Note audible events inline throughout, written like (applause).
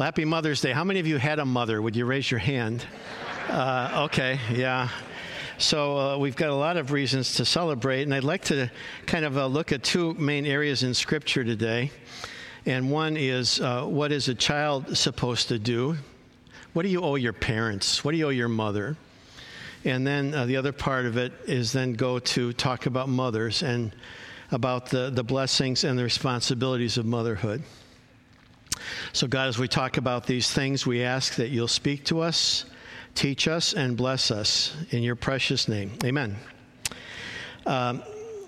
Well, happy Mother's Day. How many of you had a mother? Would you raise your hand? Uh, okay, yeah. So uh, we've got a lot of reasons to celebrate, and I'd like to kind of uh, look at two main areas in Scripture today. And one is uh, what is a child supposed to do? What do you owe your parents? What do you owe your mother? And then uh, the other part of it is then go to talk about mothers and about the, the blessings and the responsibilities of motherhood. So, God, as we talk about these things, we ask that you'll speak to us, teach us, and bless us in your precious name. Amen. Um,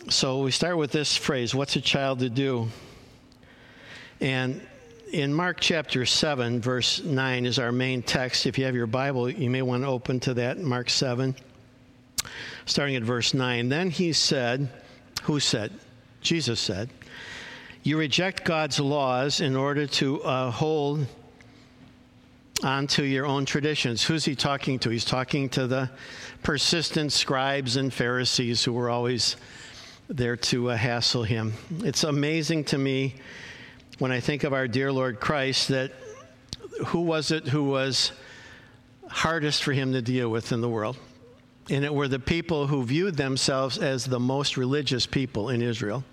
so, we start with this phrase What's a child to do? And in Mark chapter 7, verse 9 is our main text. If you have your Bible, you may want to open to that, Mark 7, starting at verse 9. Then he said, Who said? Jesus said, You reject God's laws in order to uh, hold onto your own traditions. Who's he talking to? He's talking to the persistent scribes and Pharisees who were always there to uh, hassle him. It's amazing to me when I think of our dear Lord Christ that who was it who was hardest for him to deal with in the world? And it were the people who viewed themselves as the most religious people in Israel.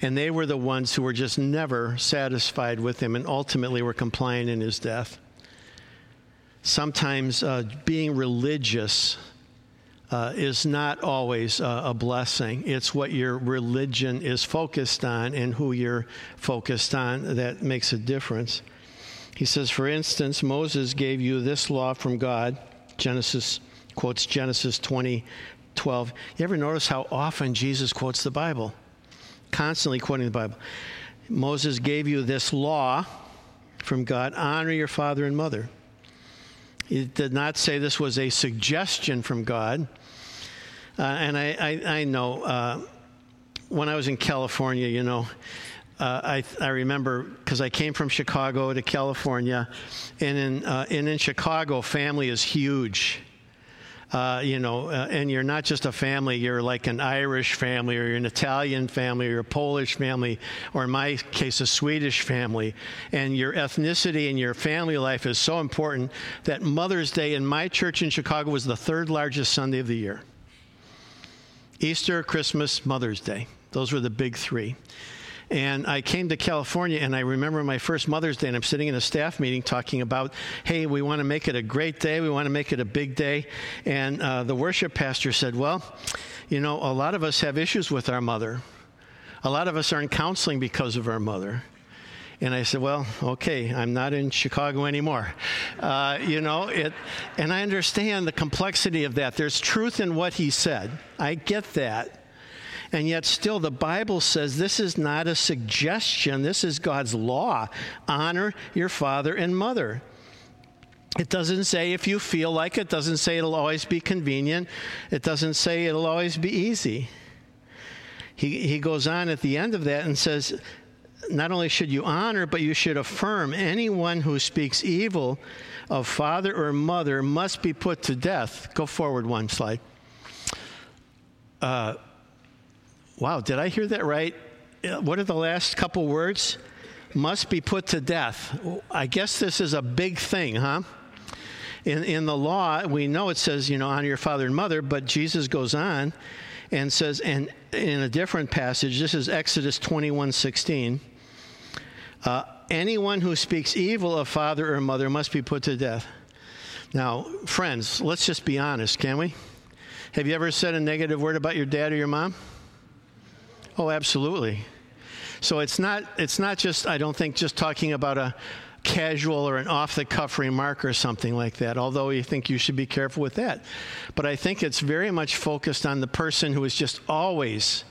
And they were the ones who were just never satisfied with him and ultimately were compliant in his death. Sometimes uh, being religious uh, is not always uh, a blessing. It's what your religion is focused on and who you're focused on that makes a difference. He says, for instance, Moses gave you this law from God. Genesis quotes Genesis 20, 12. You ever notice how often Jesus quotes the Bible? Constantly quoting the Bible. Moses gave you this law from God honor your father and mother. He did not say this was a suggestion from God. Uh, and I, I, I know uh, when I was in California, you know, uh, I, I remember because I came from Chicago to California, and in, uh, and in Chicago, family is huge. Uh, you know, uh, and you're not just a family, you're like an Irish family, or you're an Italian family, or a Polish family, or in my case, a Swedish family. And your ethnicity and your family life is so important that Mother's Day in my church in Chicago was the third largest Sunday of the year. Easter, Christmas, Mother's Day. Those were the big three. And I came to California, and I remember my first Mother's Day, and I'm sitting in a staff meeting talking about, hey, we want to make it a great day, we want to make it a big day. And uh, the worship pastor said, well, you know, a lot of us have issues with our mother. A lot of us are in counseling because of our mother. And I said, well, okay, I'm not in Chicago anymore. Uh, you know, it, and I understand the complexity of that. There's truth in what he said. I get that. And yet, still, the Bible says this is not a suggestion, this is God's law. Honor your father and mother. It doesn't say if you feel like it, doesn't say it'll always be convenient, it doesn't say it'll always be easy. He, he goes on at the end of that and says, not only should you honor, but you should affirm anyone who speaks evil of father or mother must be put to death. Go forward one slide. Uh, wow, did I hear that right? Uh, what are the last couple words? Must be put to death. I guess this is a big thing, huh? In, in the law, we know it says, you know, honor your father and mother, but Jesus goes on and says, and in a different passage, this is Exodus 21 16. Uh, anyone who speaks evil of father or mother must be put to death. Now, friends, let's just be honest, can we? Have you ever said a negative word about your dad or your mom? Oh, absolutely. So it's not it's not just I don't think just talking about a casual or an off the cuff remark or something like that, although you think you should be careful with that. But I think it's very much focused on the person who is just always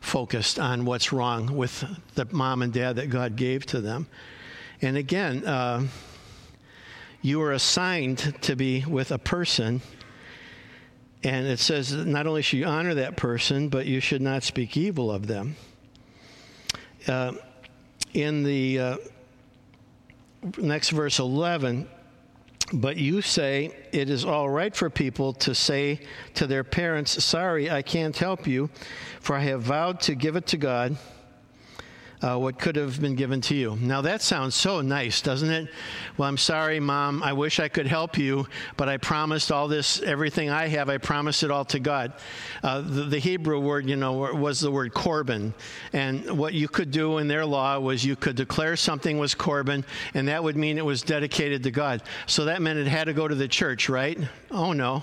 focused on what's wrong with the mom and dad that God gave to them. And again, uh, you are assigned to be with a person. And it says not only should you honor that person, but you should not speak evil of them. Uh, in the uh, next verse 11, but you say it is all right for people to say to their parents, Sorry, I can't help you, for I have vowed to give it to God. Uh, what could have been given to you. Now, that sounds so nice, doesn't it? Well, I'm sorry, Mom. I wish I could help you, but I promised all this, everything I have, I promised it all to God. Uh, the, the, Hebrew word, you know, was the word korban. And what you could do in their law was you could declare something was korban, and that would mean it was dedicated to God. So that meant it had to go to the church, right? Oh, no.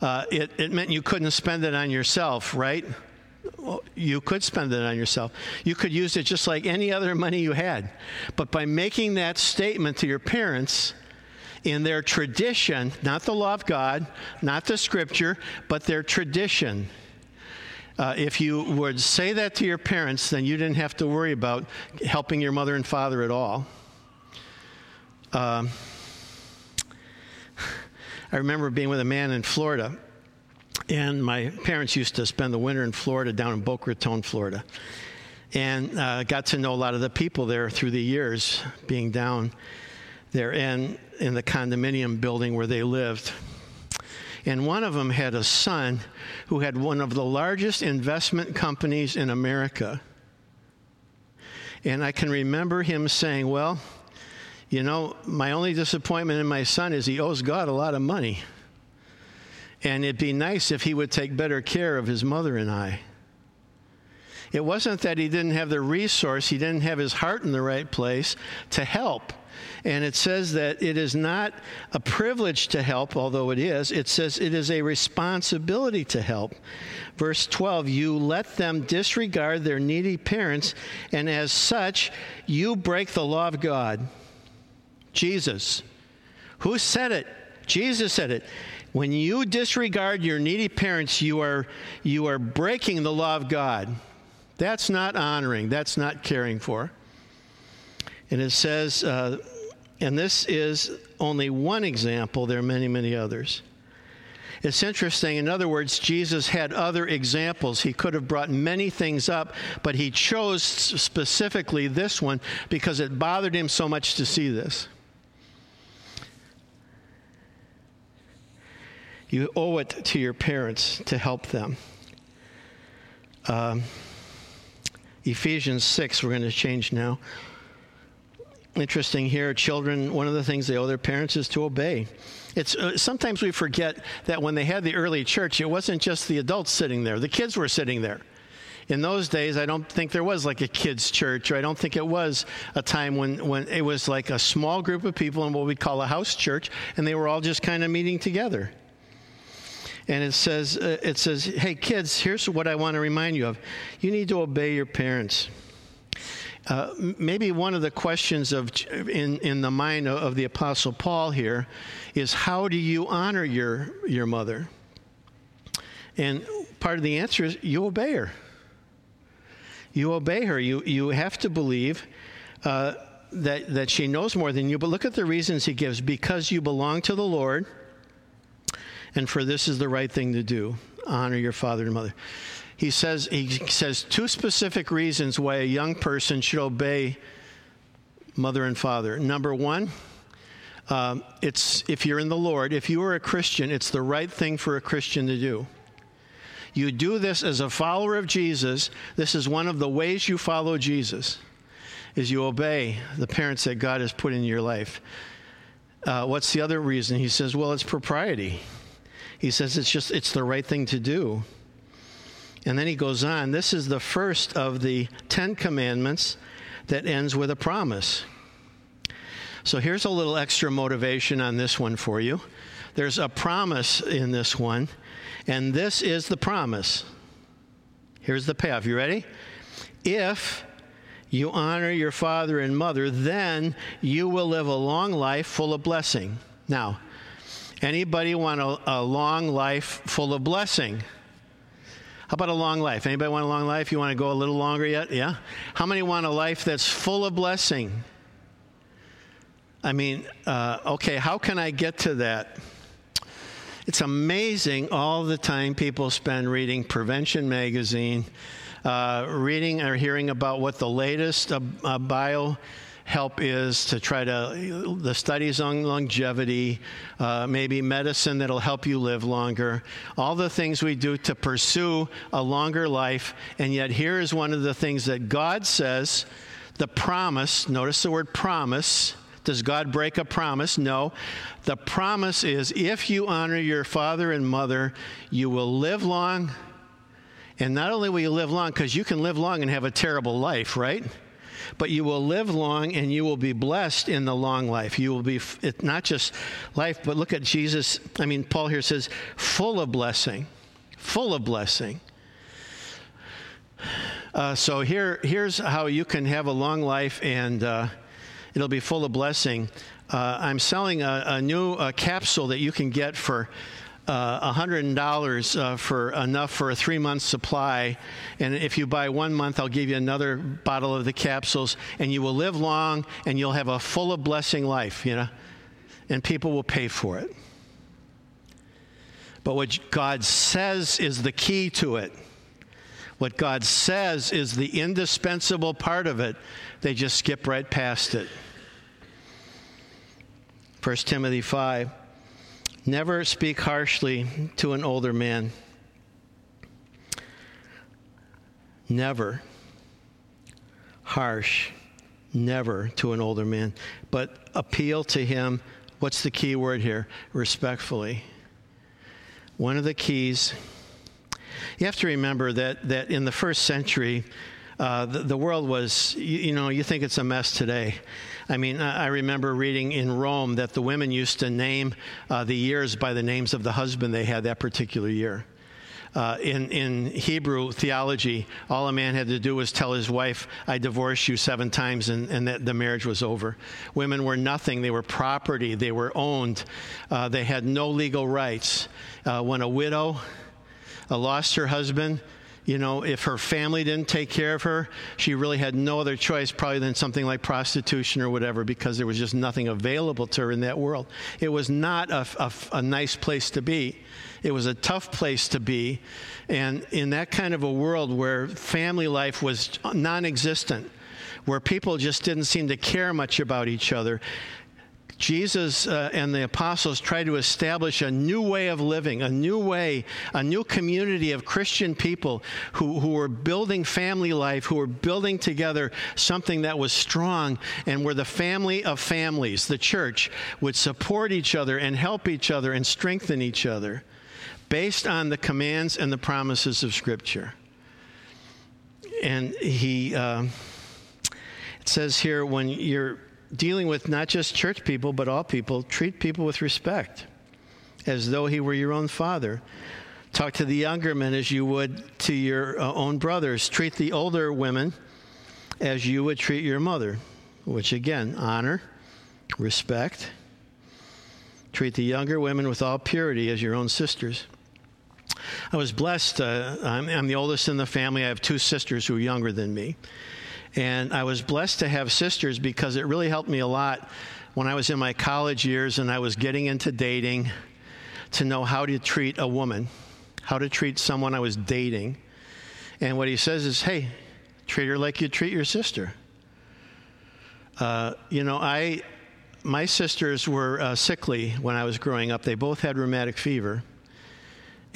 Uh, it, it meant you couldn't spend it on yourself, right? You could spend it on yourself. You could use it just like any other money you had. But by making that statement to your parents, in their tradition, not the law of God, not the scripture, but their tradition. Uh, if you would say that to your parents, then you didn't have to worry about helping your mother and father at all. Um, (sighs) I remember being with a man in Florida and my parents used to spend the winter in Florida, down in Boca Raton, Florida. And uh, got to know a lot of the people there through the years being down there and in the condominium building where they lived. And one of them had a son who had one of the largest investment companies in America. And I can remember him saying, Well, you know, my only disappointment in my son is he owes God a lot of money. And it'd be nice if he would take better care of his mother and I. It wasn't that he didn't have the resource, he didn't have his heart in the right place to help. And it says that it is not a privilege to help, although it is. It says it is a responsibility to help. Verse 12, you let them disregard their needy parents, and as such, you break the law of God. Jesus. Who said it? Jesus said it. When you disregard your needy parents, you are, you are breaking the law of God. That's not honoring, that's not caring for. And it says, uh, and this is only one example, there are many, many others. It's interesting. In other words, Jesus had other examples. He could have brought many things up, but he chose specifically this one because it bothered him so much to see this. You owe it to your parents to help them. Um, Ephesians 6, we're going to change now. Interesting here, children, one of the things they owe their parents is to obey. It's, uh, sometimes we forget that when they had the early church, it wasn't just the adults sitting there, the kids were sitting there. In those days, I don't think there was like a kids' church, or I don't think it was a time when, when it was like a small group of people in what we call a house church, and they were all just kind of meeting together and it says, uh, it says, hey, kids, here's what I want to remind you of. You need to obey your parents. Uh, maybe one of the questions of in, in the mind of, the apostle paul here is how do you honor your your mother and part of the answer is you obey her you obey her you you have to believe uh, that that she knows more than you but look at the reasons he gives because you belong to the lord and for this is the right thing to do honor your father and mother. He says, he says two specific reasons why a young person should obey mother and father. Number one, um, it's if you're in the Lord, if you are a Christian, it's the right thing for a Christian to do. You do this as a follower of Jesus. This is one of the ways you follow Jesus, is you obey the parents that God has put in your life. Uh, what's the other reason? He says, well, it's propriety. He says it's just, it's the right thing to do. And then he goes on this is the first of the Ten Commandments that ends with a promise. So here's a little extra motivation on this one for you. There's a promise in this one, and this is the promise. Here's the payoff. You ready? If you honor your father and mother, then you will live a long life full of blessing. Now, Anybody want a, a long life full of blessing? How about a long life? Anybody want a long life? You want to go a little longer yet? Yeah? How many want a life that's full of blessing? I mean, uh, okay, how can I get to that? It's amazing all the time people spend reading Prevention Magazine, uh, reading or hearing about what the latest uh, uh bio help is to try to, the studies on longevity, uh, maybe medicine that'll help you live longer, all the things we do to pursue a longer life. And yet, here is one of the things that God says the promise, notice the word promise. Does God break a promise? No. The promise is if you honor your father and mother, you will live long. And not only will you live long, because you can live long and have a terrible life, right? But you will live long and you will be blessed in the long life. You will be not just life, but look at Jesus. I mean, Paul here says, full of blessing, full of blessing. Uh, so here, here's how you can have a long life and uh, it'll be full of blessing. Uh, I'm selling a, a new uh, capsule that you can get for uh, $100 uh, for enough for a three month supply. And if you buy one month, I'll give you another bottle of the capsules, and you will live long and you'll have a full of blessing life, you know, and people will pay for it. But what God says is the key to it. What God says is the indispensable part of it. They just skip right past it. 1 Timothy 5. Never speak harshly to an older man. Never. Harsh. Never to an older man. But appeal to him. What's the key word here? Respectfully. One of the keys. You have to remember that, that in the first century, uh, the, the, world was, you, you, know, you think it's a mess today. I mean, I, I remember reading in Rome that the women used to name uh, the years by the names of the husband they had that particular year. Uh, in, in Hebrew theology, all a man had to do was tell his wife, I divorced you seven times, and, and that the marriage was over. Women were nothing. They were property. They were owned. Uh, they had no legal rights. Uh, when a widow uh, lost her husband, you know, if her family didn't take care of her, she really had no other choice probably than something like prostitution or whatever because there was just nothing available to her in that world. It was not a, a, a nice place to be. It was a tough place to be. And in that kind of a world where family life was non existent, where people just didn't seem to care much about each other, Jesus uh, and the apostles tried to establish a new way of living, a new way, a new community of Christian people who, who were building family life, who were building together something that was strong, and where the family of families, the church, would support each other and help each other and strengthen each other based on the commands and the promises of Scripture. And he, uh, it says here, when you're dealing with not just church people, but all people, treat people with respect as though he were your own father. Talk to the younger men as you would to your uh, own brothers. Treat the older women as you would treat your mother, which again, honor, respect. Treat the younger women with all purity as your own sisters. I was blessed. Uh, I'm, I'm the oldest in the family. I have two sisters who are younger than me. And I was blessed to have sisters because it really helped me a lot when I was in my college years and I was getting into dating to know how to treat a woman, how to treat someone I was dating. And what he says is, hey, treat her like you treat your sister. Uh, you know, I, my sisters were uh, sickly when I was growing up. They both had rheumatic fever.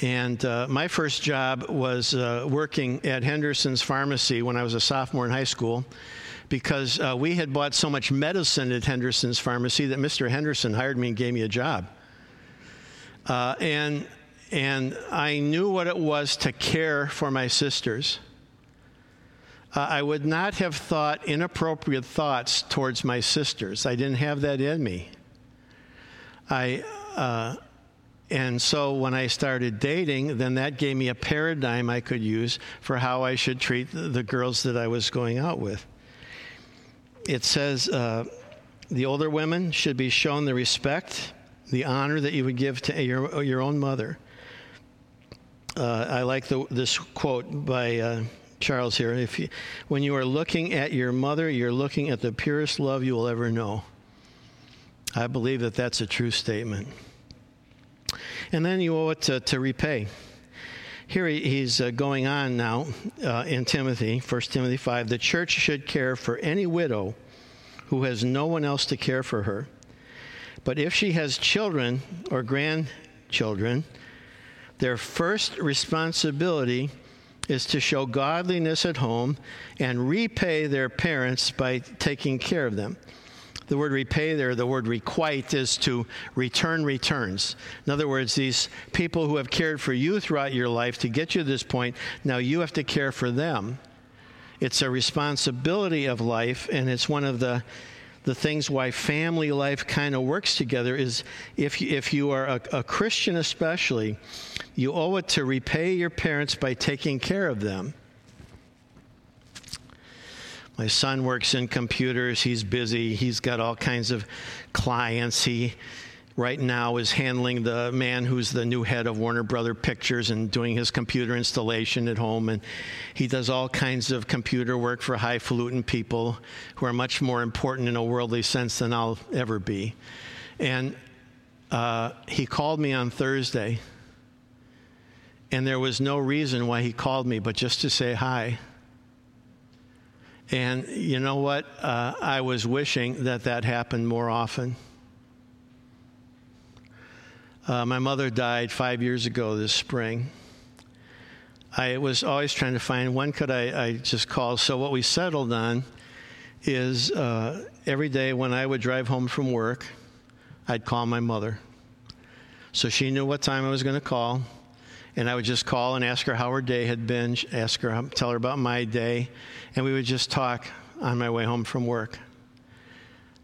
And uh, my first job was uh, working at Henderson's Pharmacy when I was a sophomore in high school because uh, we had bought so much medicine at Henderson's Pharmacy that Mr. Henderson hired me and gave me a job. Uh, and, and I knew what it was to care for my sisters. Uh, I would not have thought inappropriate thoughts towards my sisters. I didn't have that in me. I uh, and so when I started dating, then that gave me a paradigm I could use for how I should treat the girls that I was going out with. It says uh, the older women should be shown the respect, the honor that you would give to your, your own mother. Uh, I like the, this quote by uh, Charles here. If you, when you are looking at your mother, you're looking at the purest love you will ever know. I believe that that's a true statement and then you owe it to, to repay. Here he's uh, going on now uh, in Timothy, 1 Timothy 5. The church should care for any widow who has no one else to care for her. But if she has children or grandchildren, their first responsibility is to show godliness at home and repay their parents by taking care of them. The word repay there, the word requite, is to return returns. In other words, these people who have cared for you throughout your life to get you to this point, now you have to care for them. It's a responsibility of life, and it's one of the the things why family life kind of works together is if you, if you are a, a Christian, especially, you owe it to repay your parents by taking care of them. My son works in computers. He's busy. He's got all kinds of clients. He right now is handling the man who's the new head of Warner Brother Pictures and doing his computer installation at home. And he does all kinds of computer work for highfalutin people who are much more important in a worldly sense than I'll ever be. And uh, he called me on Thursday, and there was no reason why he called me but just to say hi. And you know what? Uh, I was wishing that that happened more often. Uh, my mother died five years ago this spring. I was always trying to find when could I, I just call. So what we settled on is uh, every day when I would drive home from work, I'd call my mother. So she knew what time I was going to call, and I would just call and ask her how her day had been, ask her, tell her about my day, and we would just talk on my way home from work.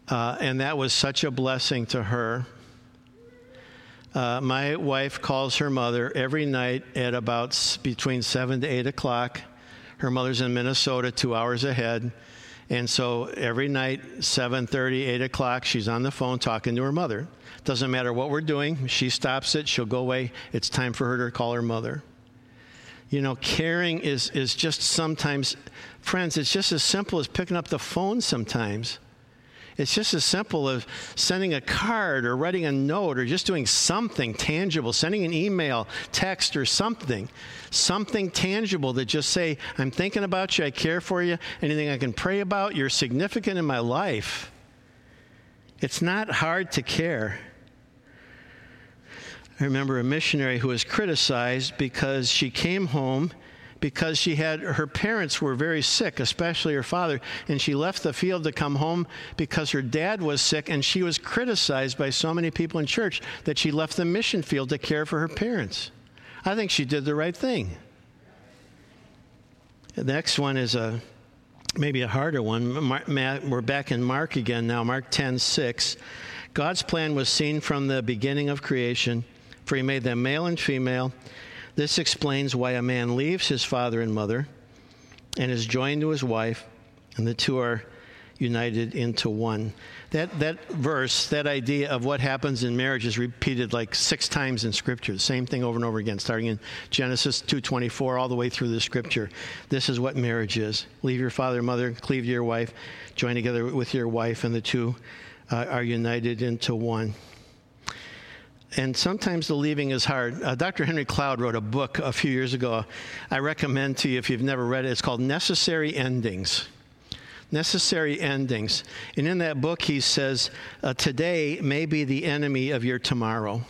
Uh, and that was such a blessing to her uh, my wife calls her mother every night at about between 7 to 8 o'clock. Her mother's in Minnesota, two hours ahead. And so every night, 7:30, 8 o'clock, she's on the phone talking to her mother. Doesn't matter what we're doing. She stops it. She'll go away. It's time for her to call her mother. You know, caring is, is just sometimes, friends, it's just as simple as picking up the phone sometimes. It's just as simple as sending a card or writing a note or just doing something tangible, sending an email, text, or something. Something tangible that just say, I'm thinking about you, I care for you, anything I can pray about, you're significant in my life. It's not hard to care. I remember a missionary who was criticized because she came home because she had her parents were very sick, especially her father, and she left the field to come home because her dad was sick, and she was criticized by so many people in church that she left the mission field to care for her parents. I think she did the right thing. The next one is a maybe a harder one. we're back in Mark again now, Mark 10 6. God's plan was seen from the beginning of creation, for he made them male and female. This explains why a man leaves his father and mother and is joined to his wife, and the two are united into one. That, that verse, that idea of what happens in marriage is repeated like six times in Scripture. The same thing over and over again, starting in Genesis 2.24 all the way through the Scripture. This is what marriage is. Leave your father and mother, cleave to your wife, join together with your wife, and the two uh, are united into one and sometimes the leaving is hard. Uh, Dr. Henry Cloud wrote a book a few years ago. I recommend to you if you've never read it. It's called Necessary Endings. Necessary Endings. And in that book, he says, uh, Today may be the enemy of your tomorrow.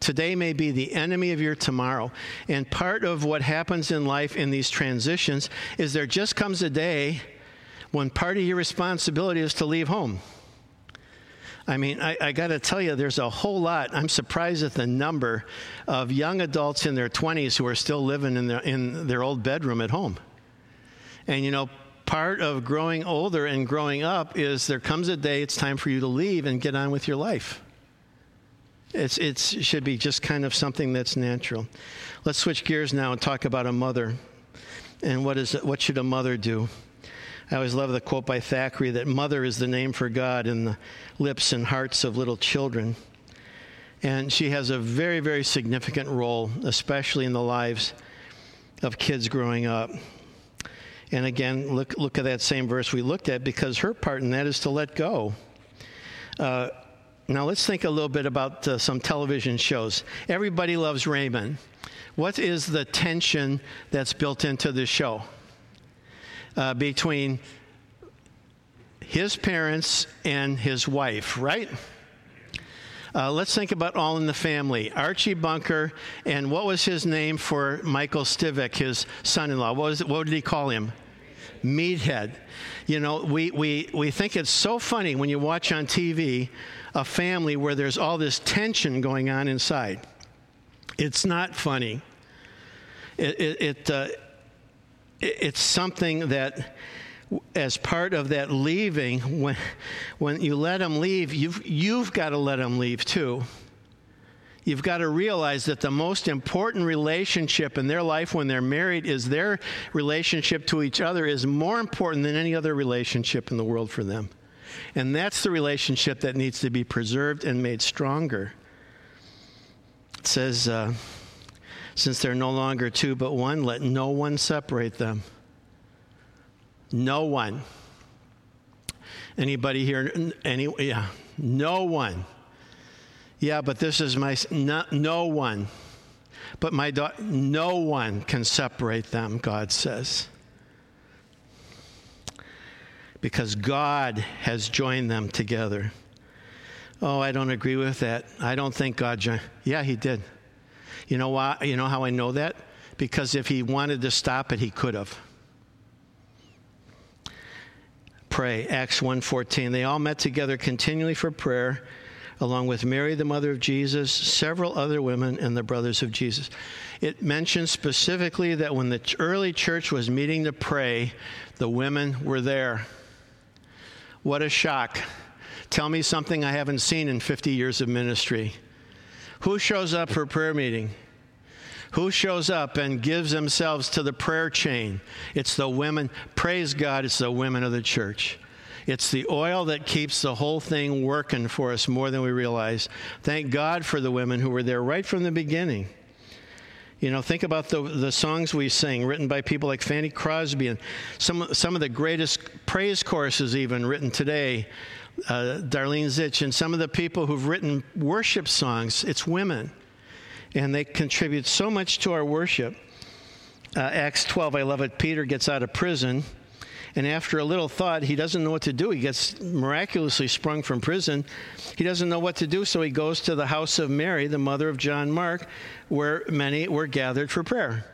Today may be the enemy of your tomorrow. And part of what happens in life in these transitions is there just comes a day when part of your responsibility is to leave home. I mean, I, I got to tell you, there's a whole lot. I'm surprised at the number of young adults in their 20s who are still living in their, in their old bedroom at home. And, you know, part of growing older and growing up is there comes a day it's time for you to leave and get on with your life. It's, it's, it should be just kind of something that's natural. Let's switch gears now and talk about a mother. And what, is, what should a mother do? I always love the quote by Thackeray that mother is the name for God in the lips and hearts of little children. And she has a very, very significant role, especially in the lives of kids growing up. And again, look, look at that same verse we looked at because her part in that is to let go. Uh, now, let's think a little bit about uh, some television shows. Everybody loves Raymond. What is the tension that's built into the show? Uh, between his parents and his wife, right? Uh, let's think about all in the family. Archie Bunker, and what was his name for Michael Stivic, his son in law? What, was it, what did he call him? Meathead. You know, we, we, we think it's so funny when you watch on TV a family where there's all this tension going on inside. It's not funny. It, it, it uh, it's something that as part of that leaving when when you let them leave you've you've got to let them leave too. You've got to realize that the most important relationship in their life when they're married is their relationship to each other is more important than any other relationship in the world for them. And that's the relationship that needs to be preserved and made stronger. It says uh, since they're no longer two but one, let no one separate them. No one. Anybody here? Any? Yeah. No one. Yeah, but this is my. No, no one. But my daughter, no one can separate them, God says. Because God has joined them together. Oh, I don't agree with that. I don't think God joined. Yeah, He did. You know why? You know how I know that? Because if he wanted to stop it, he could have. Pray. Acts 1:14. They all met together continually for prayer, along with Mary, the mother of Jesus, several other women, and the brothers of Jesus. It mentions specifically that when the early church was meeting to pray, the women were there. What a shock. Tell me something I haven't seen in 50 years of ministry. Who shows up for prayer meeting? Who shows up and gives themselves to the prayer chain? It's the women. Praise God, it's the women of the church. It's the oil that keeps the whole thing working for us more than we realize. Thank God for the women who were there right from the beginning. You know, think about the, the songs we sing, written by people like Fanny Crosby, and some, some of the greatest praise choruses, even written today uh, Darlene Zschech, and some of the people who've written worship songs, it's women. And they contribute so much to our worship. Uh, Acts 12, I love it. Peter gets out of prison, and after a little thought, he doesn't know what to do. He gets miraculously sprung from prison. He doesn't know what to do, so he goes to the house of Mary, the mother of John Mark, where many were gathered for prayer.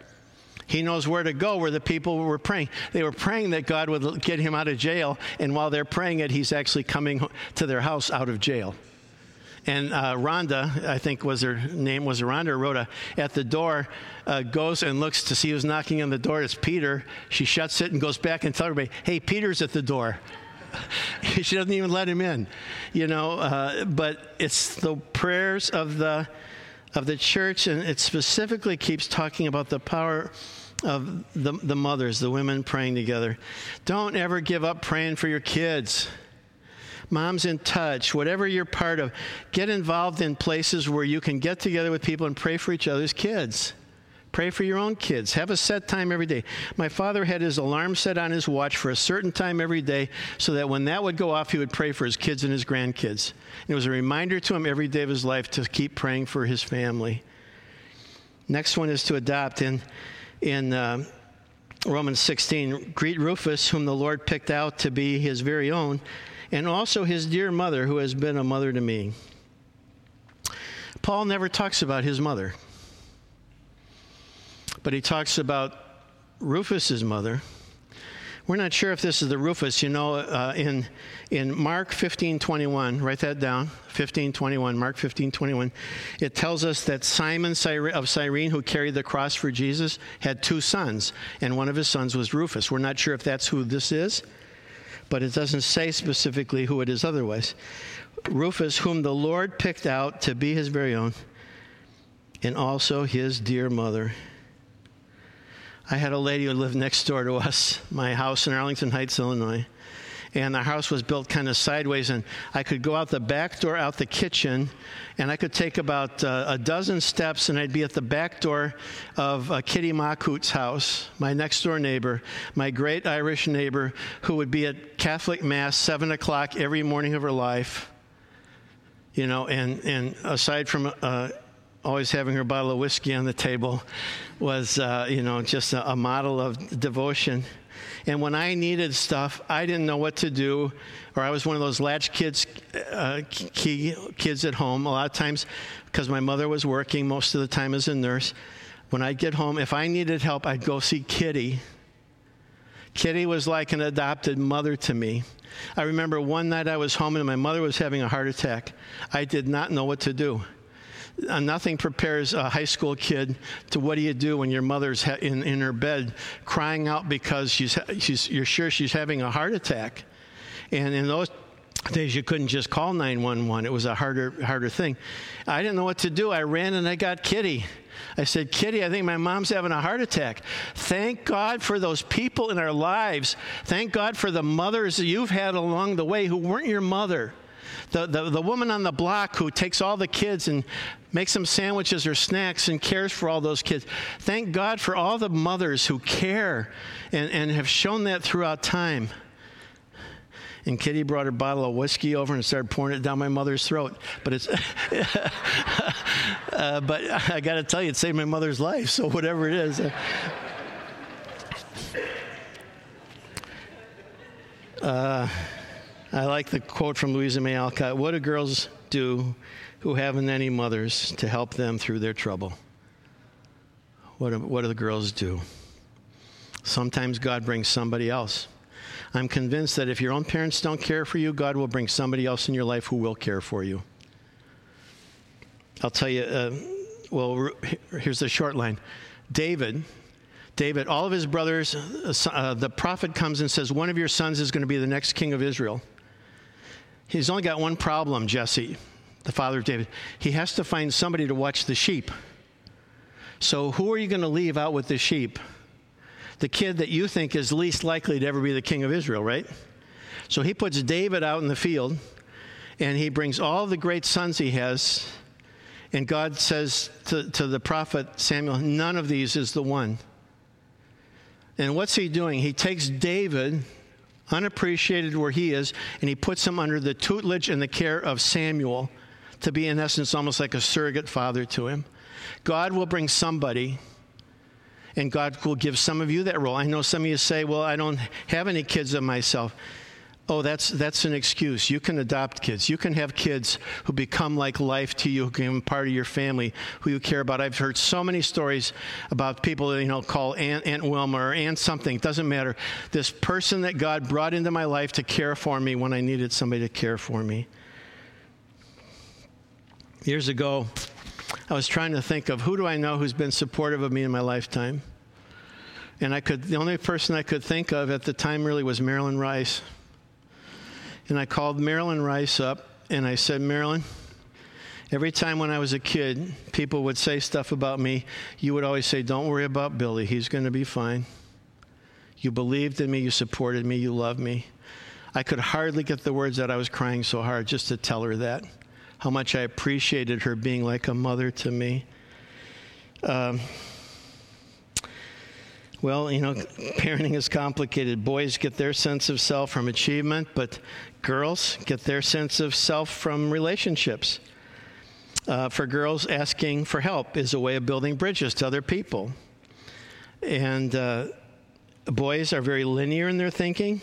He knows where to go where the people were praying. They were praying that God would get him out of jail, and while they're praying it, he's actually coming to their house out of jail. And uh, Rhonda, I think was her name was Rhonda, wrote a, at the door, uh, goes and looks to see who's knocking on the door. It's Peter. She shuts it and goes back and tells everybody, hey, Peter's at the door. (laughs) she doesn't even let him in, you know. Uh, but it's the prayers of the of the church, and it specifically keeps talking about the power of the, the mothers, the women praying together. Don't ever give up praying for your kids. Moms In Touch, whatever you're part of, get involved in places where you can get together with people and pray for each other's kids. Pray for your own kids. Have a set time every day. My father had his alarm set on his watch for a certain time every day so that when that would go off, he would pray for his kids and his grandkids. And it was a reminder to him every day of his life to keep praying for his family. Next one is to adopt. In, in uh, Romans 16, greet Rufus, whom the Lord picked out to be his very own, and also his dear mother, who has been a mother to me. Paul never talks about his mother but he talks about Rufus's mother. We're not sure if this is the Rufus. You know, uh, in in Mark 15:21, write that down. 15:21, Mark 15:21. It tells us that Simon of Cyrene, who carried the cross for Jesus, had two sons, and one of his sons was Rufus. We're not sure if that's who this is, but it doesn't say specifically who it is otherwise. Rufus, whom the Lord picked out to be his very own, and also his dear mother. I had a lady who lived next door to us, my house in Arlington Heights, Illinois. And the house was built kind of sideways, and I could go out the back door, out the kitchen, and I could take about uh, a dozen steps, and I'd be at the back door of uh, Kitty Makut's house, my next door neighbor, my great Irish neighbor, who would be at Catholic Mass, 7 o'clock every morning of her life. You know, and, and aside from uh, always having her bottle of whiskey on the table was, uh, you know, just a, a, model of devotion. And when I needed stuff, I didn't know what to do, or I was one of those latch kids, uh, key kids at home. A lot of times, because my mother was working most of the time as a nurse, when I'd get home, if I needed help, I'd go see Kitty. Kitty was like an adopted mother to me. I remember one night I was home and my mother was having a heart attack. I did not know what to do. Uh, nothing prepares a high school kid to what do you do when your mother's ha- in, in her bed crying out because she's, she's, you're sure she's having a heart attack. And in those days, you couldn't just call 911. It was a harder, harder thing. I didn't know what to do. I ran and I got Kitty. I said, Kitty, I think my mom's having a heart attack. Thank God for those people in our lives. Thank God for the mothers you've had along the way who weren't your mother the, the, the woman on the block who takes all the kids and makes them sandwiches or snacks and cares for all those kids. Thank God for all the mothers who care and, and have shown that throughout time. And Kitty brought her bottle of whiskey over and started pouring it down my mother's throat. But it's, (laughs) uh, but I got to tell you, it saved my mother's life. So whatever it is. Uh, I like the quote from Louisa May Alcott What do girls do who haven't any mothers to help them through their trouble? What do, what do the girls do? Sometimes God brings somebody else. I'm convinced that if your own parents don't care for you, God will bring somebody else in your life who will care for you. I'll tell you, uh, well, here's the short line David, David, all of his brothers, uh, uh, the prophet comes and says, One of your sons is going to be the next king of Israel. He's only got one problem, Jesse, the father of David. He has to find somebody to watch the sheep. So, who are you going to leave out with the sheep? The kid that you think is least likely to ever be the king of Israel, right? So, he puts David out in the field and he brings all the great sons he has. And God says to, to the prophet Samuel, None of these is the one. And what's he doing? He takes David, unappreciated where he is, and he puts him under the tutelage and the care of Samuel to be, in essence, almost like a surrogate father to him. God will bring somebody, and God will give some of you that role. I know some of you say, Well, I don't have any kids of myself. Oh, that's, that's an excuse. You can adopt kids. You can have kids who become like life to you, who become part of your family, who you care about. I've heard so many stories about people, that, you know, call Aunt, Aunt Wilma or Aunt something. It doesn't matter. This person that God brought into my life to care for me when I needed somebody to care for me. Years ago, I was trying to think of who do I know who's been supportive of me in my lifetime. And I could, the only person I could think of at the time really was Marilyn Rice. And I called Marilyn Rice up and I said, Marilyn, every time when I was a kid, people would say stuff about me. You would always say, Don't worry about Billy, he's going to be fine. You believed in me, you supported me, you loved me. I could hardly get the words out. I was crying so hard just to tell her that, how much I appreciated her being like a mother to me. Um, well, you know, parenting is complicated. Boys get their sense of self from achievement, but girls get their sense of self from relationships. Uh, for girls, asking for help is a way of building bridges to other people. And uh, boys are very linear in their thinking,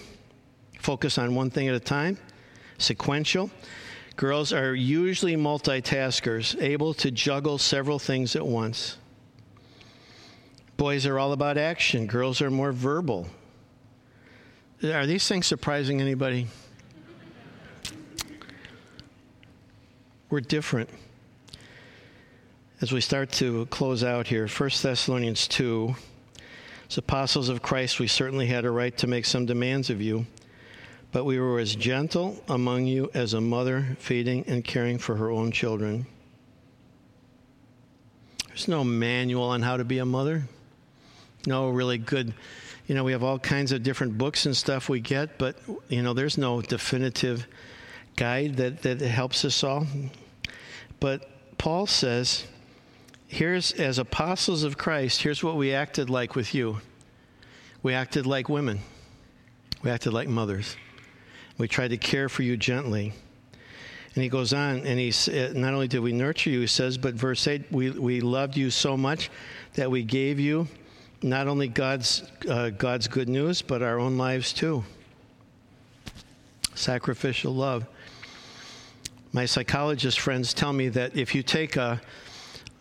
focus on one thing at a time, sequential. Girls are usually multitaskers, able to juggle several things at once. Boys are all about action, girls are more verbal. Are these things surprising anybody? We're different. As we start to close out here, 1 Thessalonians 2 as apostles of Christ, we certainly had a right to make some demands of you, but we were as gentle among you as a mother feeding and caring for her own children. There's no manual on how to be a mother. No really good you know we have all kinds of different books and stuff we get but you know there's no definitive guide that that helps us all. But paul says here's as apostles of christ here's what we acted like with you. We acted like women. We acted like mothers we tried to care for you gently and he goes on and he not only did we nurture you he says but verse 8 we, we loved you so much that we gave you not only God's, uh, God's good news, but our own lives too. Sacrificial love. My psychologist friends tell me that if you take a,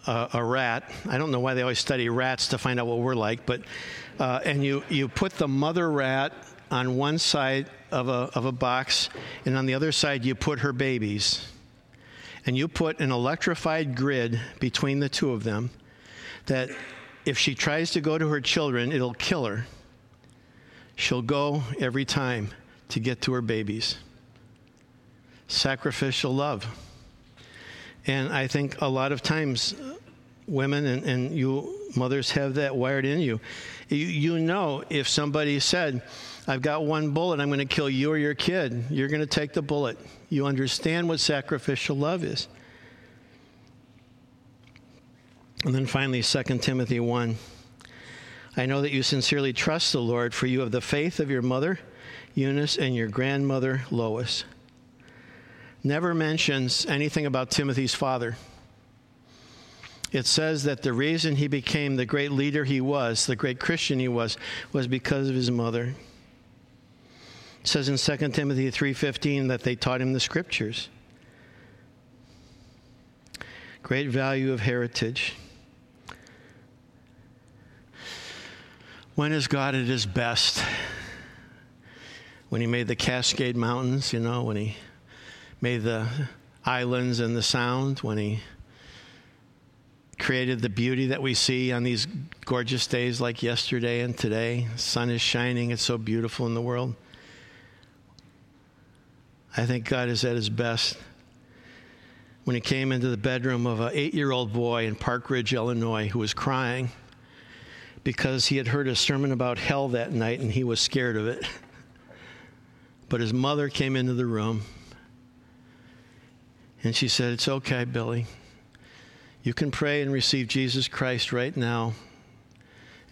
a, a, rat, I don't know why they always study rats to find out what we're like, but, uh, and you, you put the mother rat on one side of a, of a box, and on the other side, you put her babies. And you put an electrified grid between the two of them that if she tries to go to her children, it'll kill her. She'll go every time to get to her babies. Sacrificial love. And I think a lot of times, women and, and you mothers have that wired in you. you. You know, if somebody said, I've got one bullet, I'm going to kill you or your kid, you're going to take the bullet. You understand what sacrificial love is. And then finally, 2 Timothy 1. I know that you sincerely trust the Lord, for you have the faith of your mother, Eunice, and your grandmother, Lois. Never mentions anything about Timothy's father. It says that the reason he became the great leader he was, the great Christian he was, was because of his mother. Says in 2 Timothy 3:15 that they taught him the scriptures. Great value of heritage. When is God at his best? When he made the Cascade Mountains, you know, when he made the islands and the sound, when he created the beauty that we see on these gorgeous days like yesterday and today. Sun is shining, it's so beautiful in the world. I think God is at his best when he came into the bedroom of an eight year old boy in Park Ridge, Illinois, who was crying because he had heard a sermon about hell that night and he was scared of it. But his mother came into the room and she said, It's okay, Billy. You can pray and receive Jesus Christ right now,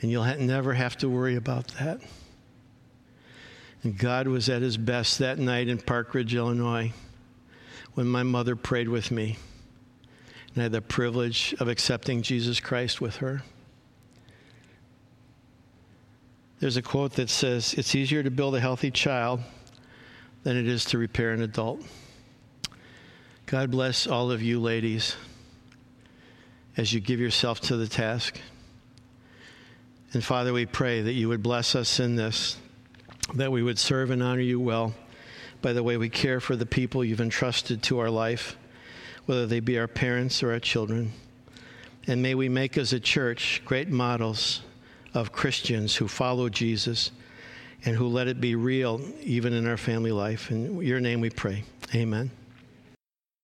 and you'll ha- never have to worry about that. And God was at his best that night in Park Ridge, Illinois, when my mother prayed with me. And I had the privilege of accepting Jesus Christ with her. There's a quote that says, It's easier to build a healthy child than it is to repair an adult. God bless all of you ladies as you give yourself to the task. And Father, we pray that you would bless us in this, that we would serve and honor you well by the way we care for the people you've entrusted to our life, whether they be our parents or our children. And may we make as a church great models of Christians who follow Jesus and who let it be real even in our family life. In your name we pray. Amen.